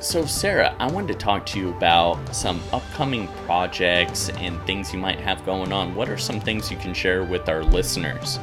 So, Sarah, I wanted to talk to you about some upcoming projects and things you might have going on. What are some things you can share with our listeners?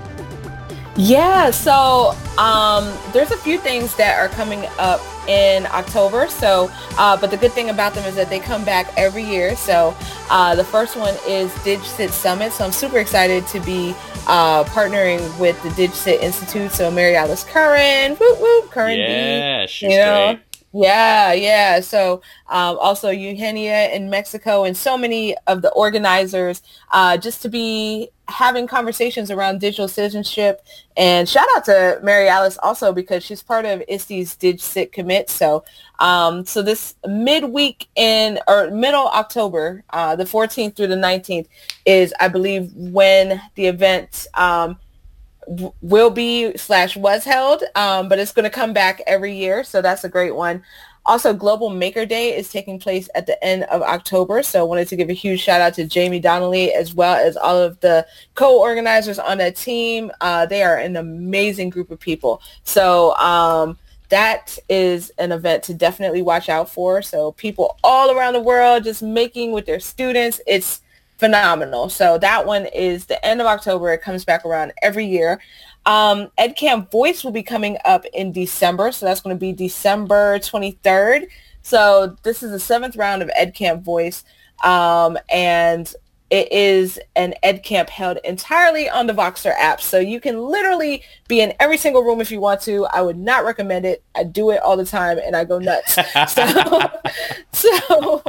Yeah, so um, there's a few things that are coming up in October. So, uh, but the good thing about them is that they come back every year. So uh, the first one is DigCit Summit. So I'm super excited to be uh, partnering with the DigCit Institute. So Marialice Curran, whoop whoop, Curran yeah, B, she's you know, great. Yeah, yeah. So um, also Eugenia in Mexico and so many of the organizers uh, just to be having conversations around digital citizenship. And shout out to Marialice also because she's part of ISTE's DigCit commit. So um, so this midweek in or middle October, uh, the 14th through the 19th is I believe when the event um, will be slash was held, um, but it's going to come back every year. So that's a great one. Also, Global Maker Day is taking place at the end of October. So I wanted to give a huge shout out to Jaime Donally as well as all of the co-organizers on that team. Uh, they are an amazing group of people. So um, that is an event to definitely watch out for. So people all around the world just making with their students. It's phenomenal. So that one is the end of October. It comes back around every year. Um, EdCamp Voice will be coming up in December. So that's going to be December 23rd. So this is the seventh round of EdCamp Voice. Um, and it is an ed camp held entirely on the Voxer app. So you can literally be in every single room if you want to. I would not recommend it. I do it all the time and I go nuts. so, so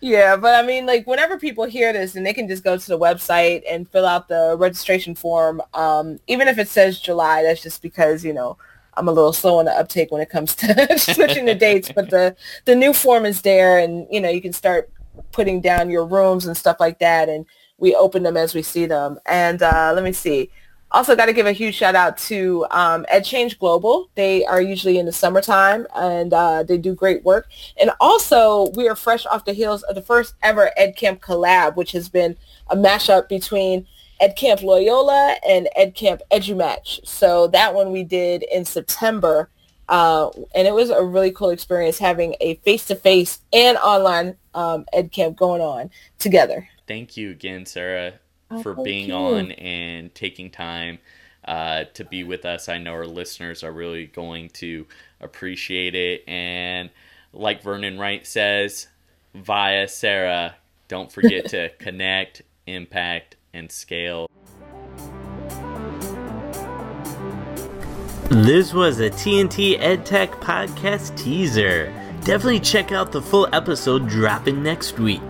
yeah, but I mean, like whenever people hear this and they can just go to the website and fill out the registration form, um, even if it says July, that's just because, you know, I'm a little slow on the uptake when it comes to switching the dates, but the, the new form is there and, you know, you can start putting down your rooms and stuff like that. And we open them as we see them. And uh, let me see. Also got to give a huge shout out to um, EdChange Global. They are usually in the summertime and uh, they do great work. And also we are fresh off the heels of the first ever EdCamp collab, which has been a mashup between EdCamp Loyola and EdCamp EduMatch. So that one we did in September uh, and it was a really cool experience having a face-to-face and online um, ed camp going on together. Thank you again, Sarah, oh, for being you. on and taking time uh, to be with us. I know our listeners are really going to appreciate it. And like Vernon Wright says, via Sarah, don't forget to connect, impact, and scale. This was a TNT EdTech podcast teaser. Definitely check out the full episode dropping next week.